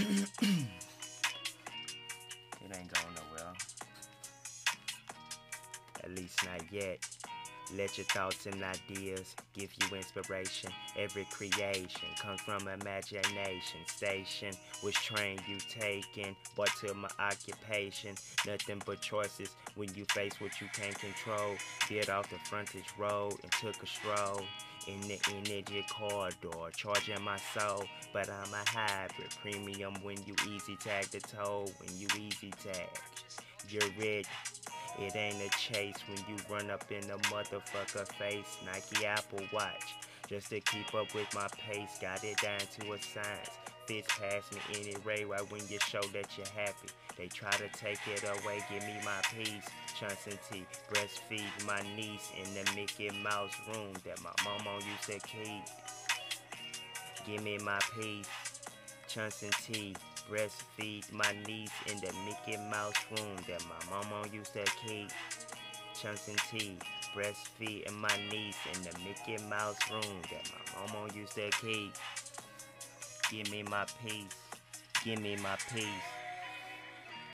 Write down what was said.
it ain't going nowhere. At least not yet. Let your thoughts and ideas give you inspiration. Every creation comes from imagination. Station which train you taking, but to my occupation. Nothing but choices when you face what you can't control. Get off the frontage road and took a stroll in the energy corridor, charging my soul. But I'm a hybrid premium when you easy tag the toe, when you easy tag. You're rich. It ain't a chase when you run up in a motherfucker face. Nike Apple Watch. Just to keep up with my pace, got it down to a science. Fits past me anyway, right when you show that you're happy. They try to take it away, give me my peace. Johnson T, breastfeed my niece in the Mickey Mouse room that my mama used to keep. Give me my peace. Johnson T, breastfeed my niece in the Mickey Mouse room that my mama used to keep. Chunks and tea, breastfeeding my niece in the Mickey Mouse room that my mama used to keep. Give me my peace, give me my peace.